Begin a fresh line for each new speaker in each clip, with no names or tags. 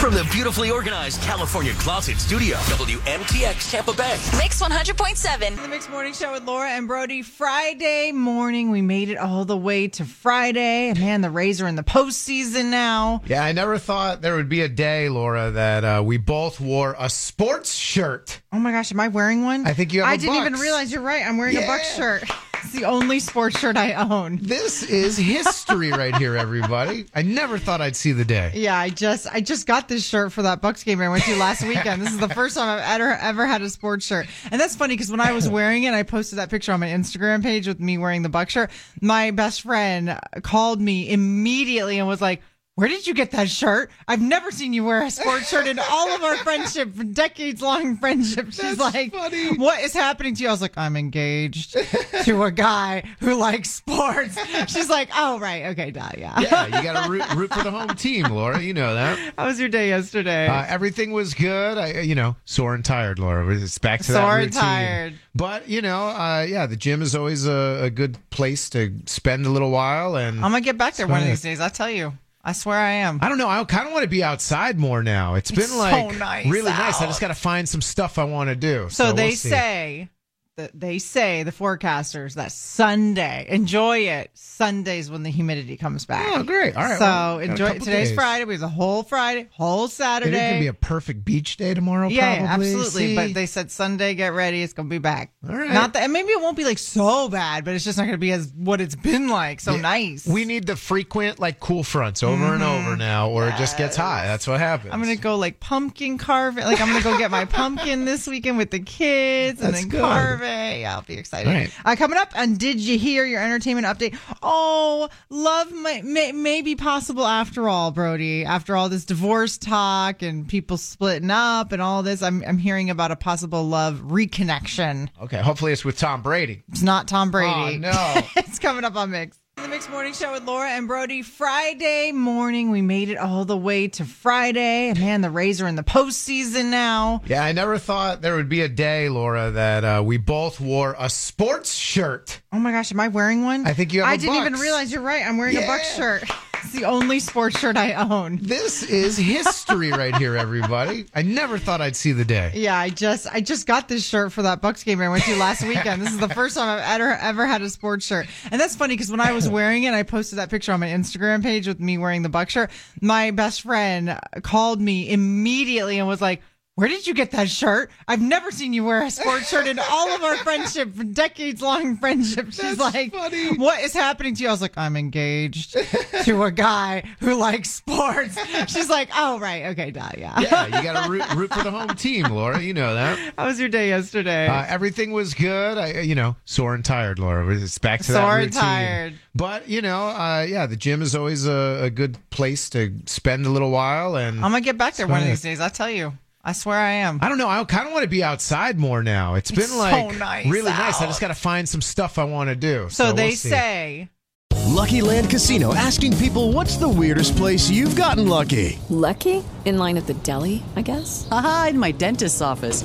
From the beautifully organized California Closet Studio, WMTX Tampa Bay.
Mix 100.7.
The Mix Morning Show with Laura and Brody. Friday morning. We made it all the way to Friday. Man, the Rays are in the postseason now.
Yeah, I never thought there would be a day, Laura, that uh, we both wore a sports shirt.
Oh my gosh, am I wearing one?
I think you have
I
a
didn't even realize you're right. I'm wearing a
Yeah.
Bucks shirt. It's the only sports shirt I own.
This is history right here, everybody. I never thought I'd see the day.
Yeah, I just I just got this shirt for that Bucks game I went to last weekend. This is the first time I've ever ever had a sports shirt, and that's funny because when I was wearing it, I posted that picture on my Instagram page with me wearing the Bucks shirt. My best friend called me immediately and was like. Where did you get that shirt? I've never seen you wear a sports shirt in all of our friendship, decades long friendship. She's
That's
like,
funny.
What is happening to you? I was like, I'm engaged to a guy who likes sports. She's like, Oh, right. Okay, duh, yeah.
Yeah, you got to root, root for the home team, Laura. You know that.
How was your day yesterday?
Uh, everything was good. I, you know, sore and tired, Laura. It's back to that
Sore and
routine.
tired.
But you know, uh, yeah, the gym is always a, a good place to spend a little while. And
I'm gonna get back there one of these days. I'll tell you, I swear I am.
I don't know. I kind of want to be outside more now. It's been
It's so
like
nice
really nice. I just got to find some stuff I want to do.
So,
So,
they
we'll
say they say the forecasters that Sunday enjoy it. Sundays when the humidity comes back.
Oh, great. All right.
So
well,
enjoy. Today's
days.
Friday. We have a whole Friday, whole Saturday.
is gonna be a perfect beach day tomorrow.
yeah, yeah,
probably.
absolutely.
See?
But they said Sunday, get ready. It's gonna be back.
All right.
Not that, and maybe it won't be like so bad, but it's just not gonna be as what it's been like. So
Yeah.
nice.
We need the frequent like cool fronts over and over now, or it just gets hot. That's what happens.
Mm-hmm. I'm gonna go like pumpkin carving. Like I'm gonna go get my pumpkin this weekend with the kids and then
good.
carve it. Yeah, I'll be excited.
Right.
Uh, coming up, and did you hear your entertainment update? Oh, love may, may, may be possible after all, Brody. After all this divorce talk and people splitting up and all this, I'm I'm hearing about a possible love reconnection.
Okay, hopefully it's with Tom Brady.
It's not Tom Brady.
Oh, no.
it's coming up on Mix. The Mix Morning Show with Laura and Brody. Friday morning. We made it all the way to Friday. Man, the Rays are in the postseason now.
Yeah, I never thought there would be a day, Laura, that uh, we both wore a sports shirt.
Oh my gosh, am I wearing one?
I think you have
I
a
didn't even realize you're right. I'm wearing a Bucks shirt. It's the only sports shirt I own.
This is history right here, everybody. I never thought I'd see the day.
Yeah, I just I just got this shirt for that Bucks game I went to last weekend. This is the first time I've ever ever had a sports shirt, and that's funny because when I was wearing it, I posted that picture on my Instagram page with me wearing the Bucks shirt. My best friend called me immediately and was like. Where did you get that shirt? I've never seen you wear a sports shirt in all of our friendship, decades long friendship. She's
That's
like,
funny.
What is happening to you? I was like, I'm engaged to a guy who likes sports. She's like, Oh, right. Okay, duh, yeah.
Yeah, you got to root, root for the home team, Laura. You know that.
How was your day yesterday?
Uh, everything was good. I, you know, sore and tired, Laura. It's back to that
Sore and
routine.
tired.
But you know, uh, yeah, the gym is always a, a good place to spend a little while. And
I'm gonna get back there one of these days. I'll tell you, I swear I am.
I don't know. I kind of want to be outside more now. It's been
so
like
nice
really nice. I just got to find some stuff I want to do.
So,
we'll
they say
Lucky Land Casino asking people what's the weirdest place you've gotten lucky?
Lucky? In line at the deli, I guess?
Aha, in my dentist's office.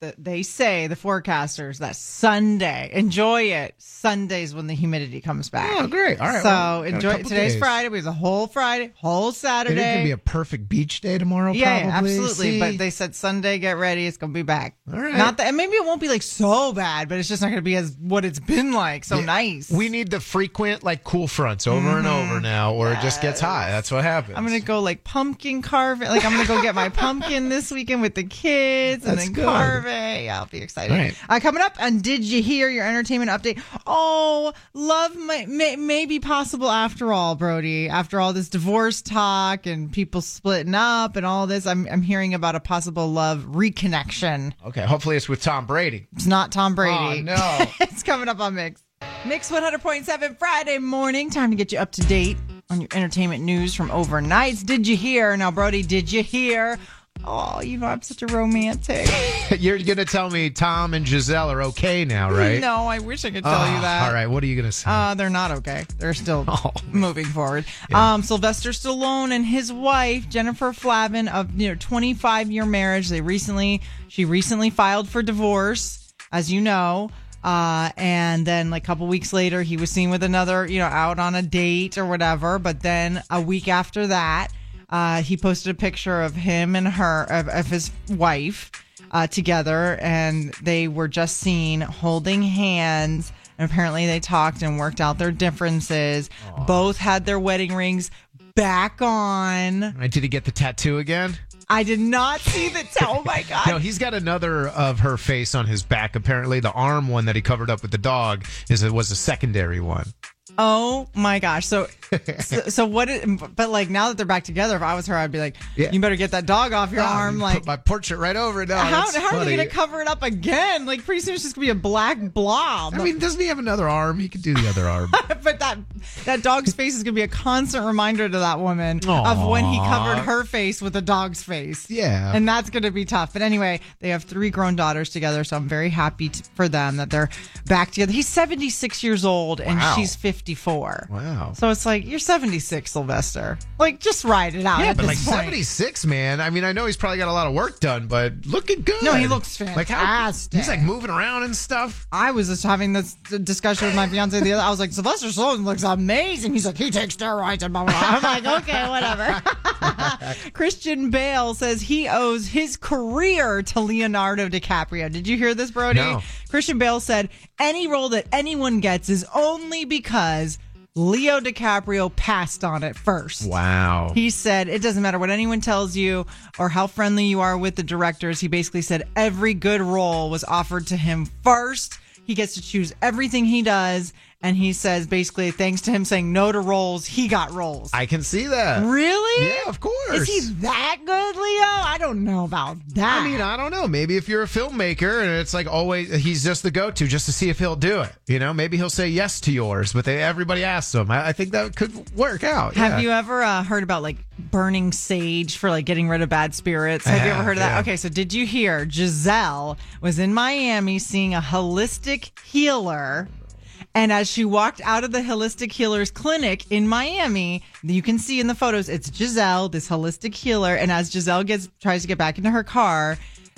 That they say the forecasters that Sunday enjoy it. Sundays when the humidity comes back.
Oh, great. All right.
So
well,
enjoy. Today's
days.
Friday. We have a whole Friday, whole Saturday.
is gonna be a perfect beach day tomorrow.
yeah, yeah, absolutely.
See?
But they said Sunday, get ready. It's gonna be back.
All right.
Not that, and maybe it won't be like so bad, but it's just not gonna be as what it's been like. So
Yeah.
nice.
We need the frequent like cool fronts over and over now, or it just gets hot. That's what happens.
Mm-hmm. I'm gonna go like pumpkin carving. Like I'm gonna go get my pumpkin this weekend with the kids and then
good.
carve survey. I'll be excited.
Right.
Uh, coming up, and did you hear your entertainment update? Oh, love may, may, may be possible after all, Brody. After all this divorce talk and people splitting up and all this, I'm, I'm hearing about a possible love reconnection.
Okay, hopefully it's with Tom Brady.
It's not Tom Brady.
Oh, no.
it's coming up on Mix. Mix 100.7 Friday morning. Time to get you up to date on your entertainment news from overnights. Did you hear? Now, Brody, did you hear? Oh, you know, I'm such a romantic.
You're going to tell me Tom and Gisele are okay now, right?
No, I wish I could tell you
Oh,
that.
All right, what are you going to say?
Uh, they're not okay. They're still
Oh,
moving forward. Um, Sylvester Stallone and his wife Jennifer Flavin of you know 25 year marriage. They recently she recently filed for divorce, as you know. Uh, and then like a couple weeks later, he was seen with another, you know, out on a date or whatever. But then a week after that, uh, he posted a picture of him and her of, of his wife uh, together, and they were just seen holding hands. And apparently, they talked and worked out their differences. Both had their wedding rings back on.
Right, Did he get the tattoo again?
I did not see the. Tattoo. Oh my god!
No, he's got another of her face on his back. Apparently, the arm one that he covered up with the dog is was a secondary one.
Oh my gosh! So, so, so what? It, but like now that they're back together, if I was her, I'd be like,
Yeah.
"You better get that dog off your
Ah,
arm!"
you
Like,
put my portrait right over it. No,
how, how are they gonna cover it up again? Like, pretty soon it's just gonna be a black blob.
I mean, doesn't he have another arm? He could do the other arm.
but that that dog's face is gonna be a constant reminder to that woman of when he covered her face with a dog's face.
Yeah.
and that's gonna be tough. But anyway, they have three grown daughters together, so I'm very happy t- for them that they're back together. He's 76 years old and
Wow.
she's 54.
Wow.
So it's like you're 76, Sylvester. Like just ride it out.
Yeah, but like
point.
76, man. I mean, I know he's probably got a lot of work done, but looking good.
No, he looks
Like how
fantastic.
he's like moving around and stuff.
I was just having this discussion with my fiance the other. I was like, Sylvester Stallone looks amazing. He's like, he takes steroids and blah blah. blah. I'm like, okay, whatever. Christian Bale says he owes his career to Leonardo DiCaprio. Did you hear this, Brody?
No.
Christian Bale said any role that anyone gets is only because Leo DiCaprio passed on it first.
Wow.
He said it doesn't matter what anyone tells you or how friendly you are with the directors. He basically said every good role was offered to him first. He gets to choose everything he does. And he says basically, thanks to him saying no to roles, he got roles.
I can see that.
really?
Yeah, of course.
Is he that good, Leo? I don't know about that.
I mean, I don't know. Maybe if you're a filmmaker and it's like always, he's just the go-to just to see if he'll do it. You know, maybe he'll say yes to yours, but they, everybody asks him. I, I think that could work out.
Have
yeah.
you ever uh, heard about like burning sage for like getting rid of bad spirits? Have you ever heard of that?
yeah.
Okay, so did you hear Gisele was in Miami seeing a holistic healer? And as she walked out of the holistic healer's clinic in Miami, you can see in the photos it's Gisele, this holistic healer. And as Gisele gets tries to get back into her car,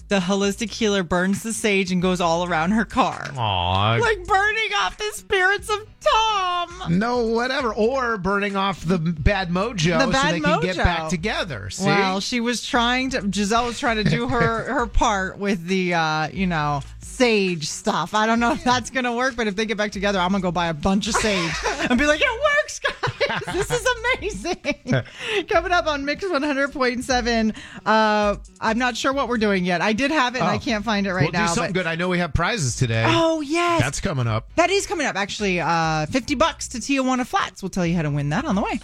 the holistic healer burns the sage and goes all around her car,
Aw,
like burning off the spirits of Tom.
no, whatever. Or burning off the bad mojo
The bad
so they can get back together. See?
Well, she was trying to. Gisele was trying to do her her part with the uh, you know sage stuff. I don't know if that's gonna work, but if they get back together, I'm gonna go buy a bunch of sage and be like, it works, guys. This is amazing. Coming up on Mix 100.7. Uh, I'm not sure what we're doing yet. I did have it, and I
Oh.
can't find it right
we'll
now.
do something
but-
good. I know we have prizes today.
Oh yes,
That's coming up.
that is coming up. Actually, uh, 50 bucks to Tijuana Flats. We'll tell you how to win that on the way.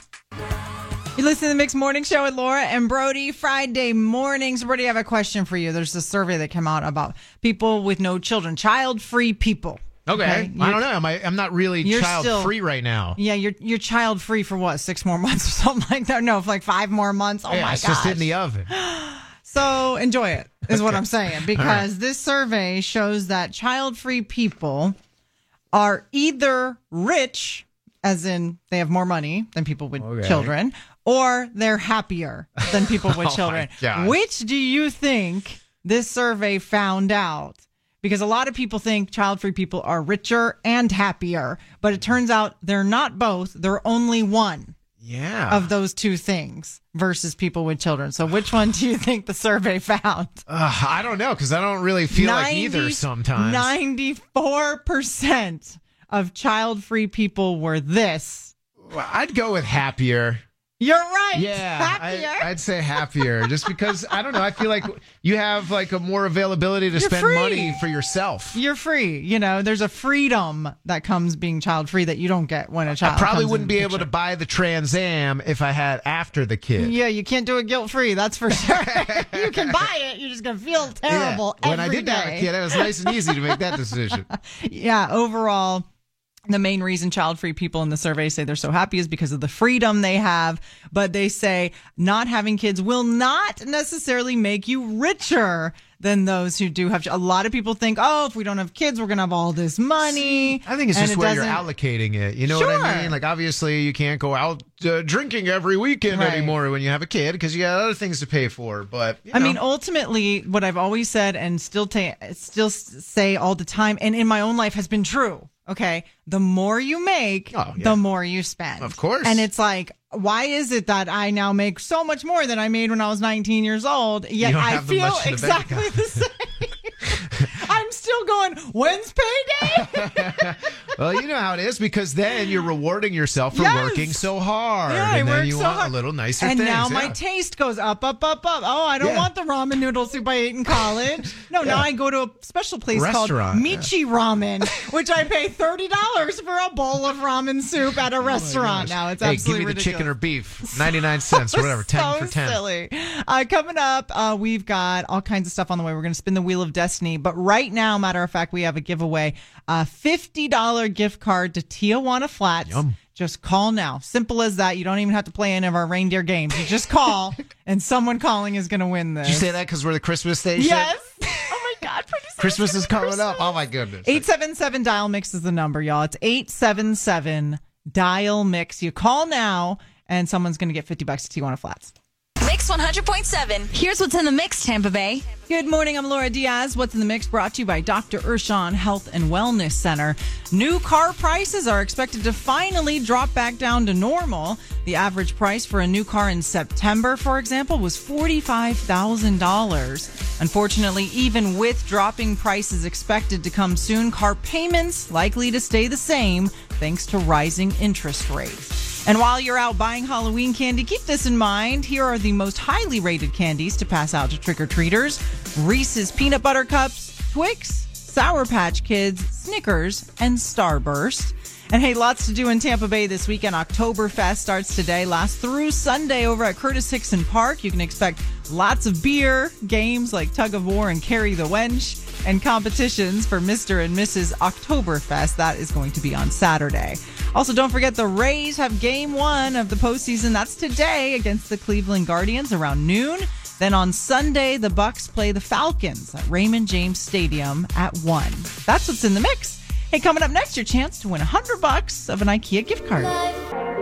You listen to the Mix Morning Show with Laura and Brody Friday mornings. Brody, I have a question for you. There's a survey that came out about people with no children, child-free people.
Okay. I don't know. Am I, I'm not really
You're
child
still-
free right now.
Yeah, you're you're child free for what? Six more months or something like that? No, for like five more months. Oh
yeah,
my
it's
gosh!
just in the oven.
So enjoy it, is what I'm saying. Because this survey shows that child free people are either rich, as in they have more money than people with
Okay.
children, or they're happier than people with
Oh my
children.
gosh.
Which do you think this survey found out? Because a lot of people think child free people are richer and happier, but it turns out they're not both. They're only one
Yeah.
of those two things versus people with children. So which one do you think the survey found?
Ugh, I don't know because I don't really feel like either sometimes.
94% of child free people were this.
Well, I'd go with happier.
You're right.
Yeah,
Happier.
I, would say happier, just because I don't know. I feel like you have like a more availability to
You're
spend
free.
money for yourself.
You're free. You know, there's a freedom that comes being child free that you don't get when a child.
I probably wouldn't be able to buy the Trans Am if I had after the kid.
Yeah, you can't do it guilt free. That's for sure. you can buy it. You're just gonna feel terrible
Yeah. When I did have a
day.
kid, it was nice and easy to make that decision.
yeah, overall, the main reason child free people in the survey say they're so happy is because of the freedom they have. But they say not having kids will not necessarily make you richer than those who do have. A lot of people think, oh, if we don't have kids, we're going to have all this money.
I think it's
And
just
it
where you're allocating it. You know what I mean? Like, obviously, you can't go out uh, drinking every weekend
Right.
anymore when you have a kid because you got other things to pay for. But you
I
know.
mean, ultimately, what I've always said and still ta- still say all the time, and in my own life has been true. Okay, the more you make,
Oh, yeah.
the more you spend.
Of course.
And it's like, why is it that I now make so much more than I made when I was 19 years old? Yet I feel
much in the bank
exactly the same. Going. When's payday?
well, you know how it is because then you're rewarding yourself for
Yes.
working so hard,
Yeah, I
and then
work
you
so
want
hard.
a little nicer
and
things.
now my taste goes up, up, up, up. Oh, I don't
Yeah.
want the ramen noodle soup I ate in college. No, now I go to a special place called
Restaurant,
Michi Ramen, which I pay thirty dollars for a bowl of ramen soup at a restaurant. now it's
Oh hey,
absolutely
give me the chicken or beef, ninety nine cents, or whatever, ten
so
for ten.
Silly. Uh, coming up, uh, we've got all kinds of stuff on the way. We're going to spin the wheel of destiny, but right now, matter of fact, we have a giveaway: a fifty dollar gift card to Tijuana Flats.
Yum.
Just call now. Simple as that. You don't even have to play any of our reindeer games. You just call, and someone calling is going to win this.
Did you say that because we're the Christmas station?
Yes. Oh my God!
Christmas is
gonna be
coming up. Oh my goodness.
877 dial mix is the number, y'all. It's 877 dial mix. You call now, and someone's going to get 50 bucks to Tijuana Flats.
Mix 100.7. Here's what's in the mix, Tampa Bay.
Good morning. I'm Laura Diaz. What's in the mix brought to you by Dr. Urshan Health and Wellness Center. New car prices are expected to finally drop back down to normal. The average price for a new car in September, for example, was $45,000. Unfortunately, even with dropping prices expected to come soon, car payments likely to stay the same thanks to rising interest rates. And while you're out buying Halloween candy, keep this in mind. Here are the most highly rated candies to pass out to trick or treaters Reese's Peanut Butter Cups, Twix, Sour Patch Kids, Snickers, and Starburst. And hey, lots to do in Tampa Bay this weekend. Oktoberfest starts today, lasts through Sunday over at Curtis Hixon Park. You can expect lots of beer, games like tug of war and carry the wench, and competitions for Mr. and Mrs. Oktoberfest. That is going to be on Saturday. Also, don't forget the Rays have game one of the postseason. That's today against the Cleveland Guardians around noon. Then on Sunday, the Bucks play the Falcons at Raymond James Stadium at one. That's what's in the mix. Hey, coming up next, your chance to win 100 bucks of an IKEA gift card.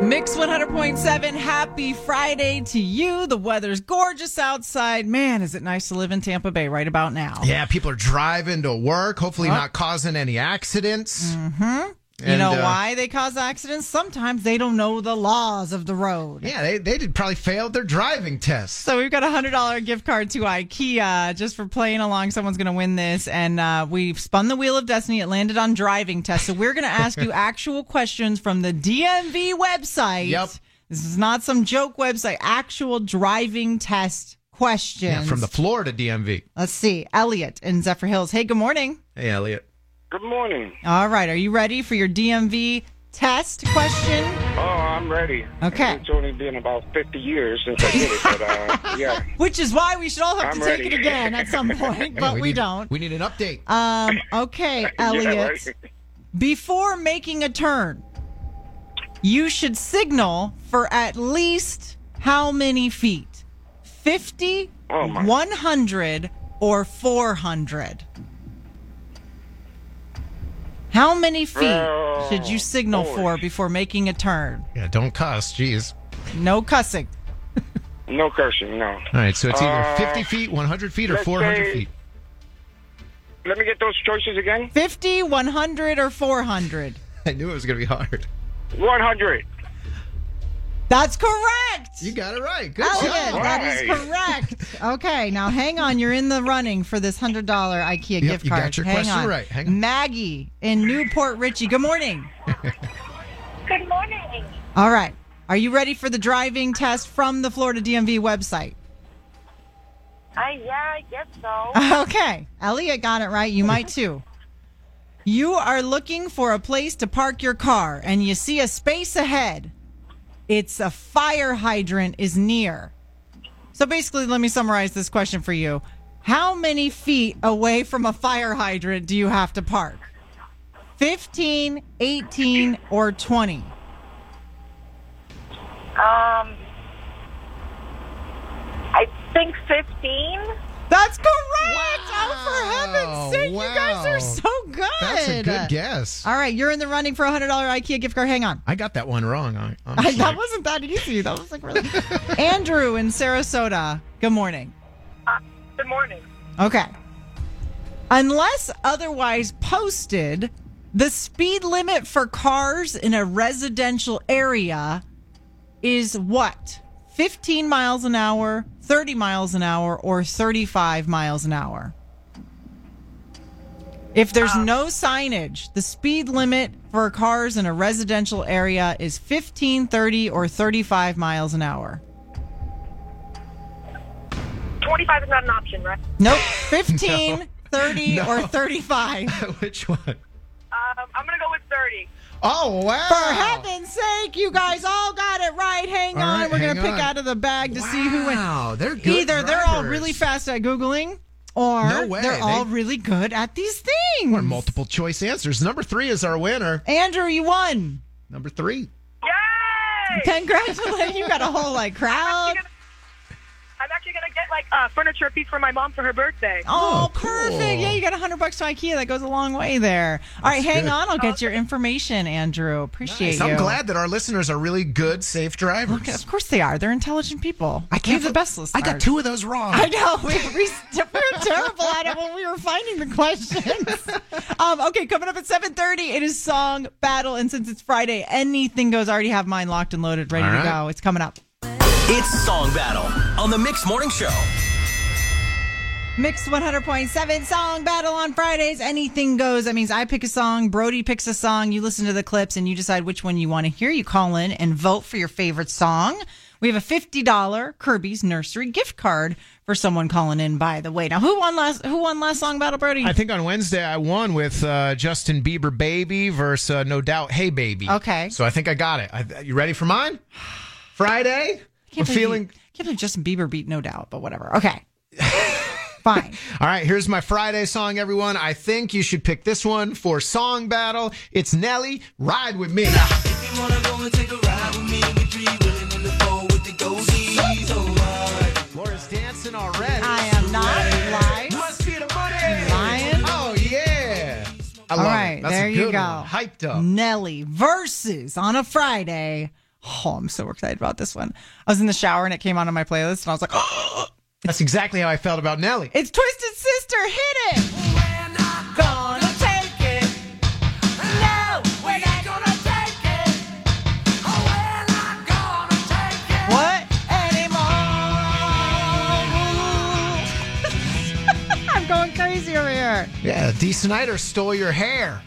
Mix 100.7. Happy Friday to you. The weather's gorgeous outside. Man, is it nice to live in Tampa Bay right about now.
Yeah, people are driving to work, hopefully
Huh?
not causing any accidents.
Mm-hmm. You know
uh,
why they cause accidents? Sometimes they don't know the laws of the road.
Yeah, they, they did probably failed their driving test.
So we've got a hundred dollar gift card to IKEA just for playing along. Someone's going to win this, and uh, we've spun the wheel of destiny. It landed on driving test. So we're going to ask you actual questions from the DMV website.
Yep.
This is not some joke website. Actual driving test questions.
Yeah, from the Florida DMV.
Let's see, Elliot in Zephyrhills. Hey, good morning.
Hey, Elliot.
Good morning.
All right, are you ready for your DMV test question?
Oh, I'm ready.
Okay.
It's only been about 50 years since I did it, but uh, yeah.
Which is why we should all have
I'm
to take it again at some point, but we,
need,
don't.
We need an update.
Um, okay, Elliot.
right.
Before making a turn, you should signal for at least how many feet? 50,
Oh, my.
100, or 400? How many feet
Oh,
should you signal
boy.
for before making a turn?
Yeah, don't cuss. Jeez.
No cussing.
No cursing, no.
All right, so it's either
Uh,
50 feet, 100 feet, or 400
say-
feet.
Let me get those choices again.
50, 100, or 400?
I knew it was going to be hard.
100.
That's correct.
You got it right. Good
Elliot,
job.
that is correct. Okay, now hang on. You're in the running for this hundred dollar IKEA
Yep,
gift
you
card.
got your
hang
question
on.
right. Hang on.
Maggie in New Port Richey. Good morning.
Good morning.
All right. Are you ready for the driving test from the Florida DMV website?
I yeah, I guess so.
Okay. Elliot got it right. You might too. You are looking for a place to park your car and you see a space ahead. It's a fire hydrant is near. So basically, let me summarize this question for you. How many feet away from a fire hydrant do you have to park? 15, 18, or 20?
Um, I think fifteen.
That's correct. Oh, for heaven's sake, you guys are so good.
That's a good guess.
All right, you're in the running for a $100 IKEA gift card. Hang on.
I got that one wrong. I, I'm
that
sorry.
wasn't that easy. That was like really. Andrew in Sarasota. Good morning.
Uh, good morning.
Okay. Unless otherwise posted, the speed limit for cars in a residential area is what? 15 miles an hour, 30 miles an hour, or 35 miles an hour? If there's no signage, the speed limit for cars in a residential area is 15, 30, or 35 miles an hour.
Twenty-five is not an option, right?
Nope. 15,
No.
30,
No.
or 35.
Which one?
I'm gonna go with thirty.
Oh wow!
For heaven's sake, you guys all got it right. Hang
All
on.
right,
We're going to
hang
pick out of the bag to see who wins.
Wow, they're good
Either they're all really fast at Googling or
No way,
they're all
they-
really good at these things.
Or multiple choice answers. Number three is our winner.
Andrew, you won.
Number three.
Yay!
Congratulations. you got a whole like crowd.
I'm actually gonna get like a furniture piece for my mom for her birthday.
Oh,
cool.
perfect. Yeah, you got a 100 bucks to IKEA. That goes a long way there. All right, hang
good.
on. I'll get your information, Andrew. Appreciate
it.
I'm
glad that our listeners are really good, safe drivers.
Okay, of course they are. They're intelligent people. I
can't
the best listeners.
I got two of those wrong.
I know. We, we, we're terrible at it when we were finding the questions. um, okay, coming up at 7.30, it is Song Battle. And since it's Friday, anything goes. I already have mine locked and loaded, ready
All
to go. It's coming up.
It's Song Battle on the Mix Morning Show.
Mix 100.7 Song Battle on Fridays. Anything goes. That means I pick a song, Brody picks a song, you listen to the clips, and you decide which one you want to hear. You call in and vote for your favorite song. We have a $50 Kirby's Nursery gift card for someone calling in, by the way. Now, who won last Who won last Song Battle, Brody?
I think on Wednesday I won with uh, Justin Bieber "Baby" versus uh, No Doubt "Hey Baby."
Okay.
so I think I got it. I, you ready for mine? Friday. I'm
can't believe
feeling.
you- can't believe Justin Bieber beat No Doubt, but whatever. Okay. Fine.
All right, here's my Friday song, everyone. I think you should pick this one for Song Battle. It's Nelly, Ride With Me. Laura's dancing already.
I am not live.
Must be the money.
Lying.
Oh, yeah. I
All
love
right,
it. That's
there you go.
one. Hyped up.
Nelly versus on a Friday. Oh, I'm so excited about this one. I was in the shower and it came on on my playlist, and I was like, oh,
That's exactly how I felt about Nelly.
it's Twisted Sister. Hit it. Gonna take it. No, we're not gonna take it. Oh, we're not gonna take it. What anymore? I'm going crazy over here.
Yeah, Dee Snider stole your hair.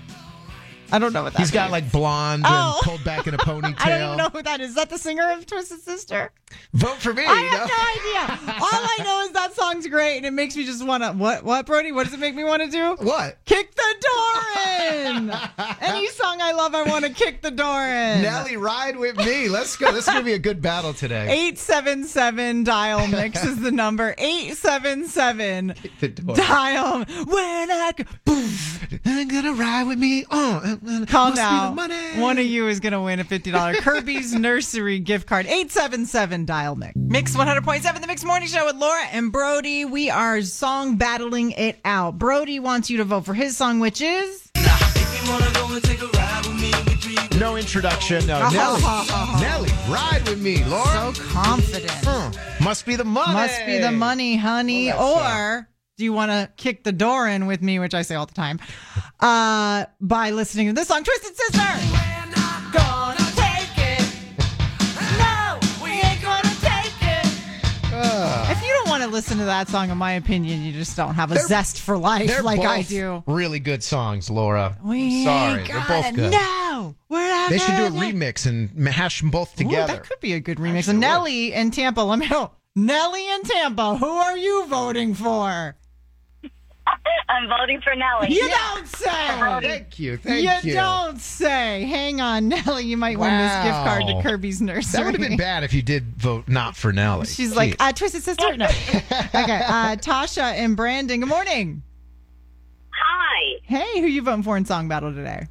I don't know what that
He's got like blonde
Oh.
and pulled back in a ponytail.
I don't even know who that is. Is that the singer of Twisted Sister?
Vote for me.
I have no idea. All I know is that song's great, and it makes me just want to. What? What, Brody? What does it make me want to do?
What?
Kick the door in. Any song I love, I want to kick the door in.
Nelly, ride with me. Let's go. This is going to be a good battle today.
877 dial mix is the number. 877
The door.
dial. When I c-
I'm going to ride with me. Oh,
Call
must
now.
money.
One of you is going to win a $50 Kirby's Nursery gift card. 877 dial mix. Mix 100.7, the Mix Morning Show with Laura and Brody. We are song battling it out. Brody wants you to vote for his song, which is.
No introduction. No. Oh. Nelly. Nelly, ride with me, Laura.
So confident.
Huh. Must be the money.
Must be the money, honey.
Oh, that's
or do you want to kick the door in with me, which I say all the time, uh, by listening to this song, Twisted Sister? Gonna take it. No, we ain't gonna take it. If you don't want to listen to that song, in my opinion, you just don't have a
They're-
zest for life
They're
like I do.
Really good songs, Laura.
We
Sorry, they're both good.
No, we're not
They should do a remix and mash them both
Ooh,
together.
that could be a good remix. And Nelly and Tampa, let me know. Nelly and Tampa, who are you voting for?
I'm voting for Nelly.
You don't say.
Thank you. Thank you.
You don't say. Hang on, Nelly. You might win this gift card to Kirby's Nursery.
That would have been bad if you did vote not for Nelly.
She's like,
Jeez.
uh, Twisted Sister. No. okay. Uh, Tasha and Brandon. Good morning.
Hi,
Hey, who are you voting for in Song Battle today?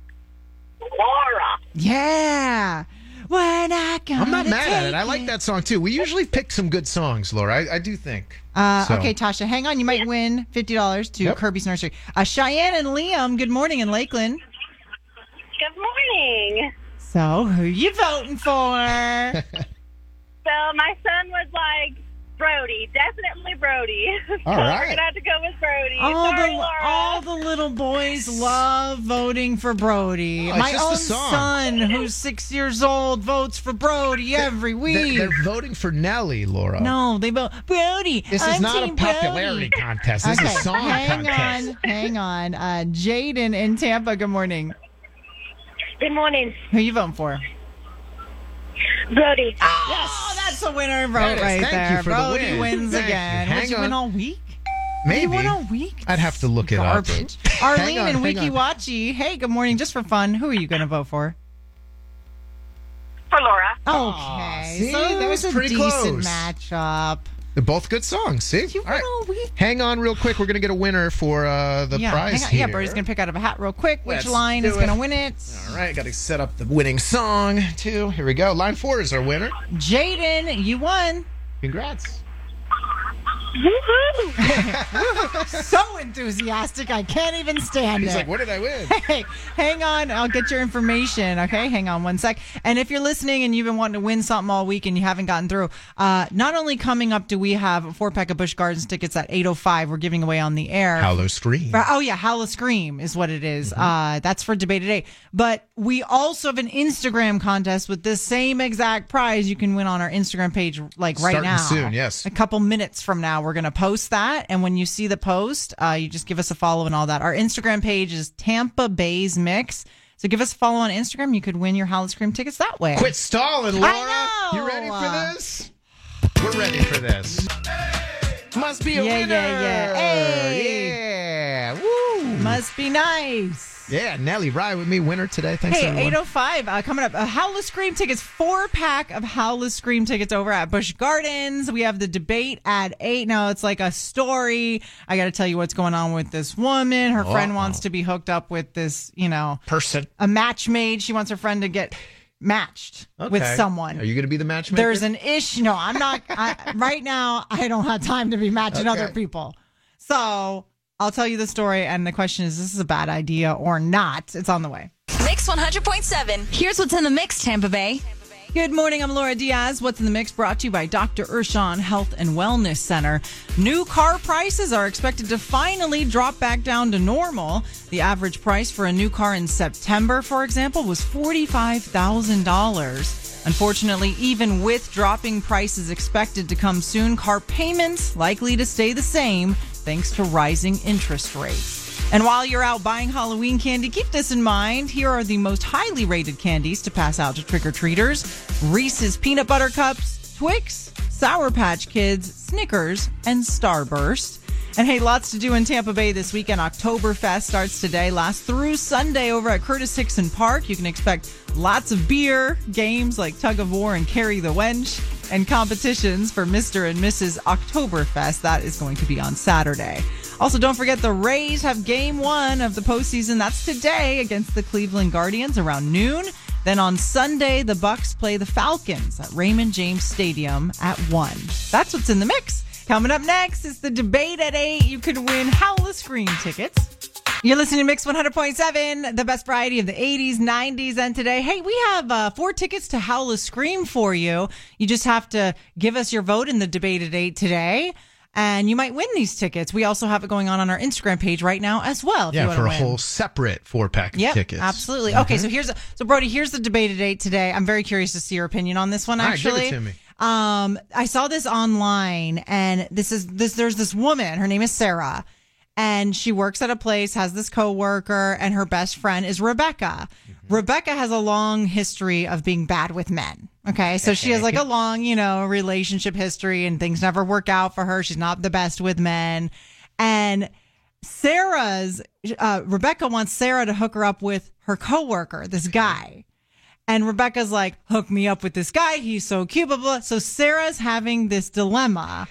Laura.
Yeah. When I
I'm not mad at it. I like that song too. We usually pick some good songs, Laura. I, I do think.
Uh,
So-
Okay, Tasha, hang on. You might win fifty dollars to
Yep.
Kirby's Nursery. Uh, Cheyenne and Liam. Good morning in Lakeland.
Good morning.
So, who you voting for?
So my son was like, Brody, definitely Brody. so
All
we're gonna have to go with Brody.
all
Sorry,
the
Laura.
all the little boys love voting for Brody.
Oh,
My own son, who's six years old, votes for Brody every
They're,
week.
they're voting for Nelly, Laura.
no, they vote Brody.
This is
I'm
not a popularity
Brody.
contest. This
okay,
is a song
hang
contest.
on, hang on. Uh, Jaden in Tampa. Good morning.
Good morning,
Who are you voting for?
Brody. Ah.
Oh, that's a winner vote
That is-
right
thank you
there.
for the
Brody
win.
wins
Thank you.
again.
Hang
Did you
on.
win all week?
Maybe.
You won all week?
I'd have to look it up.
Arlene
on,
and
hang
Wiki
on.
Wachi. Hey, good morning. Just for fun, who are you going to vote for?
For Laura.
Okay,
see,
so
that
there's
was
a
pretty
decent
close.
matchup.
They're both good songs. See,
You
All right.
all week.
Hang on, real quick. We're gonna get a winner for uh, the
yeah,
prize here.
yeah, going to pick out of a hat real quick which
Let's
line is going to win it.
All right, got to set up the winning song too. Here we go. Line four is our winner.
Jaden, you won.
Congrats.
so enthusiastic, I can't even stand
He's
it.
like, "What did I win?"
Hey, hang on. I'll get your information. Okay, hang on one sec. And if you're listening and you've been wanting to win something all week and you haven't gotten through, uh, not only coming up do we have a four pack of Busch Gardens tickets at 8:05. We're giving away on the air.
Hallow Scream.
For- oh yeah, Howl-O-Scream is what it is. Uh, that's for debate today. But we also have an Instagram contest with this same exact prize. You can win on our Instagram page, like right
Starting
now.
soon, yes.
A couple minutes from now, we're gonna post that, and when you see the post, uh, you just give us a follow and all that. Our Instagram page is Tampa Bay's Mix. So give us a follow on Instagram. You could win your Howl-O-Scream tickets that way.
Quit stalling, Laura. You ready for this? We're ready for this. Must be a
Yeah,
winner.
yeah, yeah. Hey.
Yeah. Woo.
Must be nice.
Yeah, Nelly, ride with me. Winner today. Thanks,
Hey,
everyone.
805 uh, coming up. Uh, Howl-O-Scream tickets, four pack of Howl-O-Scream tickets over at Busch Gardens. We have the debate at 8. Now, it's like a story. I got to tell you what's going on with this woman. Her friend
Uh-oh.
wants to be hooked up with this, you know,
Person.
a match made. She wants her friend to get matched with someone.
Are you going to be the matchmaker?
There's an issue. No, I'm not. I, right now, I don't have time to be matching
Okay.
other people. So I'll tell you the story. And the question is, this is a bad idea or not? It's on the way.
Mix 100.7. Here's what's in the mix, Tampa Bay.
Good morning. I'm Laura Diaz. What's in the mix brought to you by Dr. Urshan Health and Wellness Center. New car prices are expected to finally drop back down to normal. The average price for a new car in September, for example, was $45,000. Unfortunately, even with dropping prices expected to come soon, car payments likely to stay the same thanks to rising interest rates. And while you're out buying Halloween candy, keep this in mind. Here are the most highly rated candies to pass out to trick or treaters Reese's Peanut Butter Cups, Twix, Sour Patch Kids, Snickers, and Starburst. And hey, lots to do in Tampa Bay this weekend. Oktoberfest starts today, lasts through Sunday over at Curtis Hixon Park. You can expect lots of beer, games like tug of war and carry the wench, and competitions for Mr. and Mrs. Oktoberfest. That is going to be on Saturday. Also, don't forget the Rays have game one of the postseason. That's today against the Cleveland Guardians around noon. Then on Sunday, the Bucks play the Falcons at Raymond James Stadium at one. That's what's in the mix. Coming up next is the debate at eight. You could win Howl-O-Scream tickets. You're listening to Mix 100.7, the best variety of the 80s, 90s, and today. Hey, we have uh, four tickets to Howl-O-Scream for you. You just have to give us your vote in the debate at 8 today, and you might win these tickets. We also have it going on on our Instagram page right now as well. If
yeah,
want
for a
win.
whole separate four pack of
Yep,
tickets.
absolutely. Okay, so here's so Brody, here's the debate at eight today. I'm very curious to see your opinion on this one.
All right, give it
Actually,
to me.
um, I saw this online, and this is this. There's this woman. Her name is Sarah, and she works at a place, has this coworker, and her best friend is Rebecca. Rebecca has a long history of being bad with men. Okay, so she has like a long, you know, relationship history, and things never work out for her. She's not the best with men, and Sarah's uh, Rebecca wants Sarah to hook her up with her coworker, this guy. And Rebecca's like, hook me up with this guy. He's so cute, blah, blah. So Sarah's having this dilemma.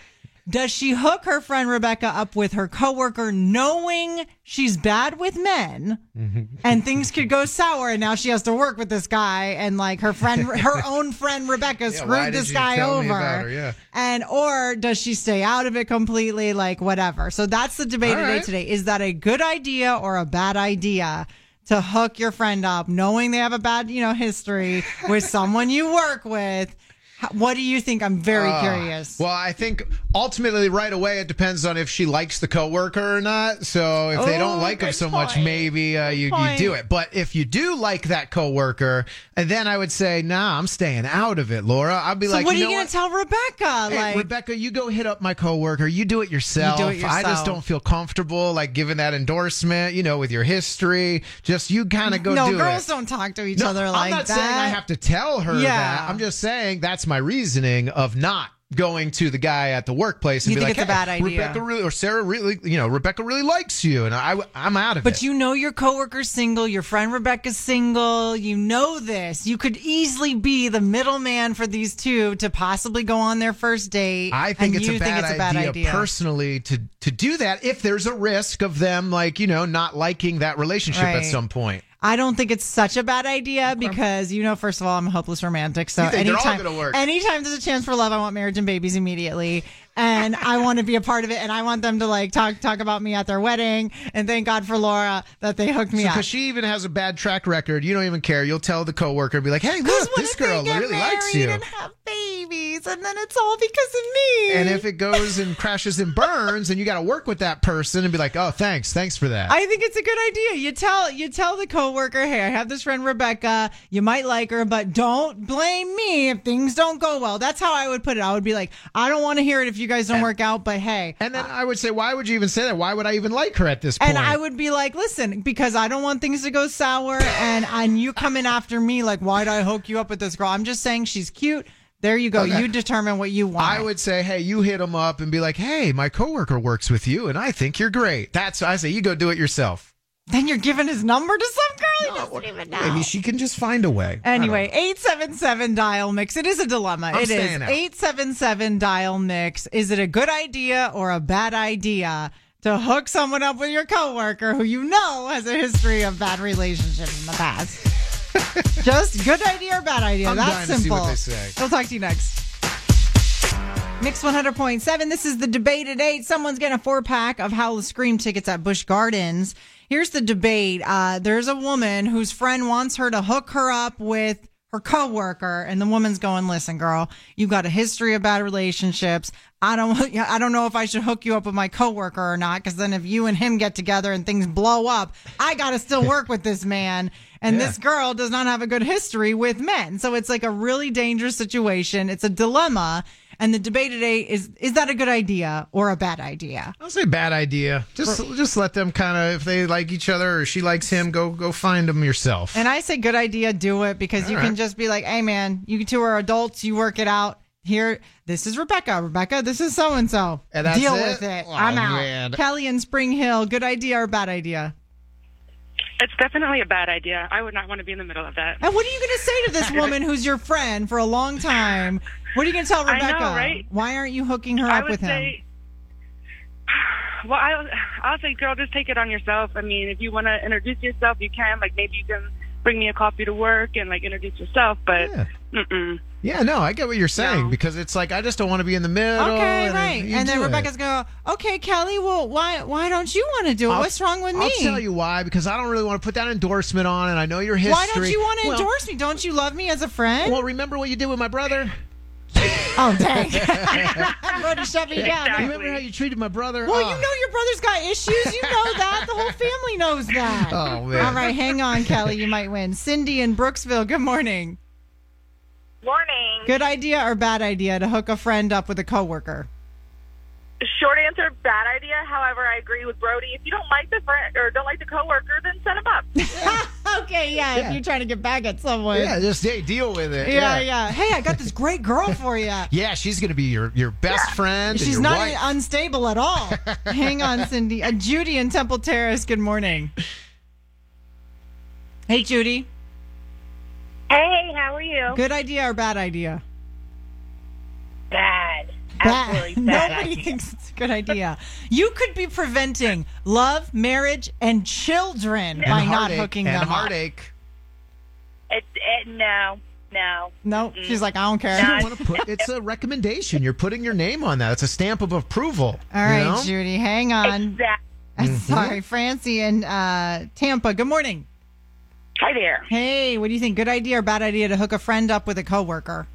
Does she hook her friend Rebecca up with her coworker knowing she's bad with men mm-hmm. and things could go sour and now she has to work with this guy and like her friend her own friend Rebecca
why
screwed this guy over.
her? Yeah.
And or does she stay out of it completely like whatever. So that's the debate
All
today
right.
today. Is that a good idea or a bad idea? To hook your friend up, knowing they have a bad, you know, history with someone you work with. What do you think? I'm very
Uh,
curious.
Well, I think ultimately right away it depends on if she likes the coworker or not. So if they
Oh,
don't like him so much, maybe uh, you, you do it. But if you do like that coworker, and then I would say, nah, I'm staying out of it, Laura. I'd be
so
like,
what are
you
you
know
going to tell Rebecca?
Hey,
like,
Rebecca, you go hit up my coworker. You do it yourself.
You do it
I just don't feel comfortable like giving that endorsement. You know, with your history, just you kind of go do
no,
do
girls
it.
don't talk to each
No,
other
I'm
like
not
that.
saying I have to tell her
Yeah.
that. I'm just saying that's my reasoning of not going to the guy at the workplace and
You
be
think
like,
it's a bad idea."
Rebecca really or Sarah really, you know, Rebecca really likes you, and I, I'm out of
But
it.
But you know your coworker's single, your friend Rebecca's single. You know this. You could easily be the middleman for these two to possibly go on their first date.
I think it's, a bad,
think it's a bad
idea,
idea.
personally to to do that if there's a risk of them like you know not liking that relationship at some point.
I don't think it's such a bad idea because you know, first of all, I'm a hopeless romantic. So anytime,
work.
anytime there's a chance for love, I want marriage and babies immediately, and I want to be a part of it, and I want them to like talk talk about me at their wedding, and thank God for Laura that they hooked me up.
Because she even has a bad track record, you don't even care. You'll tell the coworker, and be like, "Hey, look, this girl really likes you."
and have babies, and then it's all because of me.
And if it goes and crashes and burns, and you got to work with that person and be like, "Oh, thanks, thanks for that."
I think it's a good idea. You tell you tell the coworker, "Hey, I have this friend Rebecca. You might like her, but don't blame me if things don't go well." That's how I would put it. I would be like, "I don't want to hear it if you guys don't work out, but hey."
and then I would say, "Why would you even say that? Why would I even like her at this point?"
And I would be like, "Listen, because I don't want things to go sour, and and you coming after me like, why'd I hook you up with this girl? I'm just saying she's cute. There you go.
Okay.
You determine what you want."
I would say, hey, you hit him up and be like, hey, my coworker works with you, and I think you're great. That's I say, you go do it yourself.
Then you're giving his number to some girl he doesn't even know.
Maybe she can just find a way.
Anyway, 877 dial mix. It is a dilemma.
I'm
It is
staying out.
877 dial mix. Is it a good idea or a bad idea to hook someone up with your coworker who you know has a history of bad relationships in the past? Just good idea or bad idea?
I'm
That's
dying to see
simple.
what they say.
We'll talk to you next. Mix 100.7. This is the debate at 8. Someone's getting a four pack of Howl-O-Scream tickets at Busch Gardens. Here's the debate. Uh, there's a woman whose friend wants her to hook her up with her coworker, and the woman's going, "Listen, girl, you've got a history of bad relationships. I don't, I don't know if I should hook you up with my coworker or not, because then if you and him get together and things blow up, I got to still work with this man." And
Yeah.
this girl does not have a good history with men. So it's like a really dangerous situation. It's a dilemma. And the debate today is is that a good idea or a bad idea?
I'll say bad idea. Just just let them kind of if they like each other or she likes him, go go find them yourself.
And I say good idea, do it because you
All
can just be like, hey man, you two are adults, you work it out. Here, this is Rebecca. Rebecca, this is so and so. Deal
it?
with it.
Oh,
I'm out.
man.
Kelly in Spring Hill, good idea or bad idea?
It's definitely a bad idea. I would not want to be in the middle of that.
And what are you going to say to this woman who's your friend for a long time? What are you going to tell
I know,
Rebecca?
right?
Why aren't you hooking her
I
up with him?
well, I, I'll say, girl, just take it on yourself. I mean, if you want to introduce yourself, you can. Like, maybe you can bring me a coffee to work and like introduce yourself. But, mm-mm.
Yeah, no, I get what you're saying because it's like I just don't want to be in the middle.
Okay,
and
right. And then. Rebecca's going, okay, Kelly, well, why why don't you want to do it?
I'll-
What's wrong with me?
I'll tell you why because I don't really want to put that endorsement on, and I know your history.
Why don't you want to
Well,
endorse me? Don't you love me as a friend?
Well, remember what you did with my brother?
Oh, dang. I'm going to shut me down.
Remember how you treated my brother?
Well,
Oh.
you know your brother's got issues. You know that. The whole family knows that.
Oh, man.
All right, hang on, Kelly. You might win. Cindy in Brooksville, good morning.
Morning.
Good idea or bad idea to hook a friend up with a coworker?
Short are a bad idea. However, I agree with Brody. If you don't like the friend or don't like the coworker, then set him up.
okay, yeah,
Yeah.
If you're trying to get back at someone.
Yeah, just hey, deal with it.
yeah, yeah. Hey, I got this great girl for you.
Yeah, she's gonna be your your best friend.
She's not
wife.
unstable at all. Hang on, Cindy. Uh, Judy in Temple Terrace. Good morning. Hey, Judy.
Hey, how are you?
Good idea or bad idea?
Bad.
Bad.
Bad
Nobody
idea.
thinks it's a good idea. You could be preventing love, marriage, and children
And
by not hooking
and
them up.
heartache.
It, it, no, no.
No, she's like, I don't care.
You don't put. It's a recommendation. You're putting your name on that. It's a stamp of approval.
All right,
know?
Judy, hang on.
Exactly.
Mm-hmm.
Sorry, Francie and uh, Tampa. Good morning.
Hi there.
Hey, what do you think? Good idea or bad idea to hook a friend up with a coworker?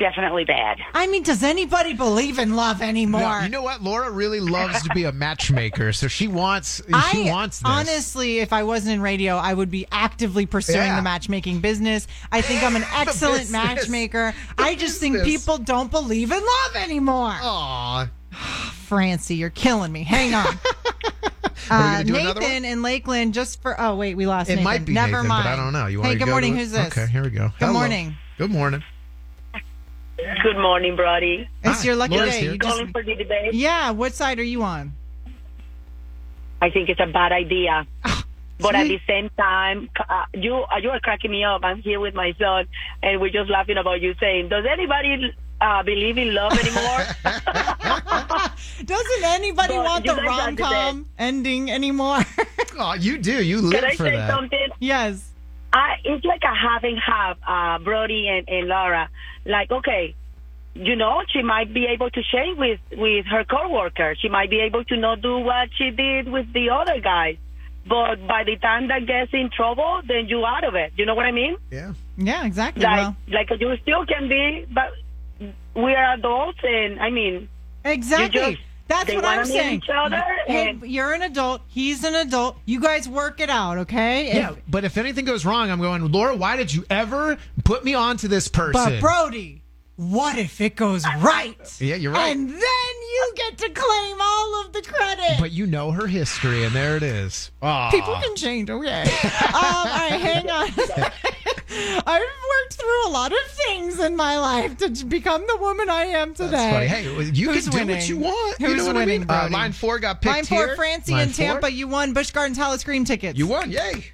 Definitely bad.
I mean, does anybody believe in love anymore?
No, you know what? Laura really loves to be a matchmaker, so she wants. She
I
wants this.
honestly, if I wasn't in radio, I would be actively pursuing
Yeah.
the matchmaking business. I think I'm an excellent
business.
matchmaker. I just think people don't believe in love anymore.
Aw.
Francie, you're killing me. Hang on.
Are we
Uh,
gonna do another
Nathan in Lakeland, just for oh wait, we lost.
It
Nathan.
might be
Never
Nathan,
mind.
but I don't know. You want
hey,
to
good
go
morning.
to?
Who's this?
Okay, here we go.
Good
Hello.
morning.
Good morning.
Good morning, Brody.
It's
Hi,
your lucky
Laura's
day.
here.
You just-
Calling for the debate.
yeah. What side are you on?
I think it's a bad idea. But at the same time, uh, you uh, you are cracking me up. I'm here with my son, and we're just laughing about you saying, "Does anybody uh, believe in love anymore?"
Doesn't anybody
But
want the rom com ending anymore?
Oh, you do. You
Can
live
I
for
say
that.
something?
yes.
I, it's like a half and half, uh, Brody and, and Laura. Like, okay, you know, she might be able to share with with her coworker. She might be able to not do what she did with the other guys. But by the time that gets in trouble, then you out of it. You know what I mean?
Yeah.
Yeah. Exactly.
Like,
well,
like you still can be, but we are adults, and I mean,
exactly.
You just-
That's
they
what
wanna
I'm
meet
saying.
each other,
Hey, you're an adult. He's an adult. You guys work it out, okay? If-
Yeah, but if anything goes wrong, I'm going, Laura, why did you ever put me onto this person?
But Brody, what if it goes right?
Yeah, you're right.
And then you get to claim all of the credit.
But you know her history, and there it is. Aw.
People can change, okay? um, all right, hang on. I've worked through a lot of things in my life to become the woman I am today.
Hey, you
Who's
can do what you want.
Who's
you know what
winning,
I mean? Uh, line four got picked
Line four,
here.
Francie
Line
in
four.
Tampa. You won Busch Gardens Howl-O-Scream tickets.
You won. Yay.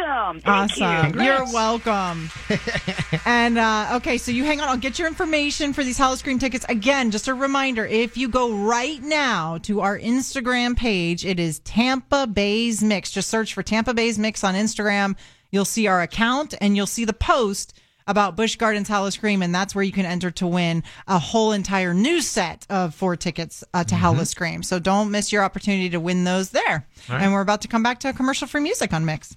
Awesome. Thank
Awesome.
you.
You're welcome. and uh, okay, so you hang on. I'll get your information for these Howl-O-Scream tickets. Again, just a reminder if you go right now to our Instagram page, it is Tampa Bay's Mix. Just search for Tampa Bay's Mix on Instagram. You'll see our account and you'll see the post about Busch Gardens Howl-O-Scream, and that's where you can enter to win a whole entire new set of four tickets uh, to Howl-O-Scream. So don't miss your opportunity to win those there. And we're about to come back to a commercial free music on Mix.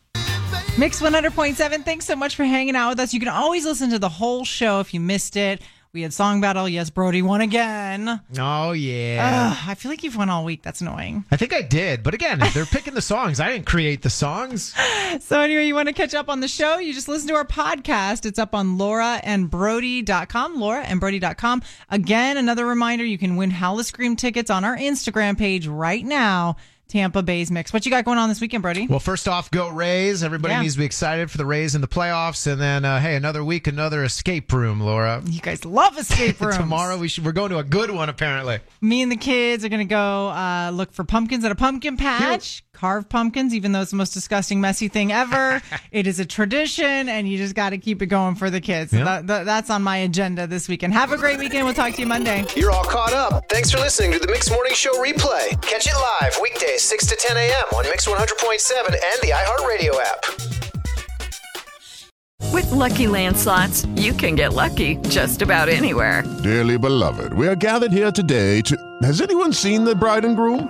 Mix 100.7. Thanks so much for hanging out with us. You can always listen to the whole show if you missed it. We had song battle. Yes, Brody won again.
Oh yeah.
Ugh, I feel like you've won all week. That's annoying.
I think I did, but again, they're picking the songs. I didn't create the songs.
So anyway, you want to catch up on the show? You just listen to our podcast. It's up on lauraandbrody.com, lauraandbrody.com. Again, another reminder, you can win Howl-O-Scream tickets on our Instagram page right now. Tampa Bay's Mix. What you got going on this weekend, Brody?
Well, first off, go Rays. Everybody
Yeah.
needs to be excited for the Rays in the playoffs, and then uh, hey, another week, another escape room, Laura.
You guys love escape rooms.
Tomorrow we should. We're going to a good one, apparently.
Me and the kids are going to go uh, look for pumpkins at a pumpkin patch, carve pumpkins, even though it's the most disgusting, messy thing ever. it is a tradition, and you just got to keep it going for the kids. So
Yeah.
that, that- that's on my agenda this weekend. Have a great weekend. We'll talk to you Monday.
You're all caught up. Thanks for listening to the Mix Morning Show replay. Catch it live weekdays 6 to 10 a.m. on Mix 100.7 and the iHeartRadio app.
With Lucky Land slots, you can get lucky just about anywhere.
Dearly beloved, we are gathered here today to. Has anyone seen the bride and groom?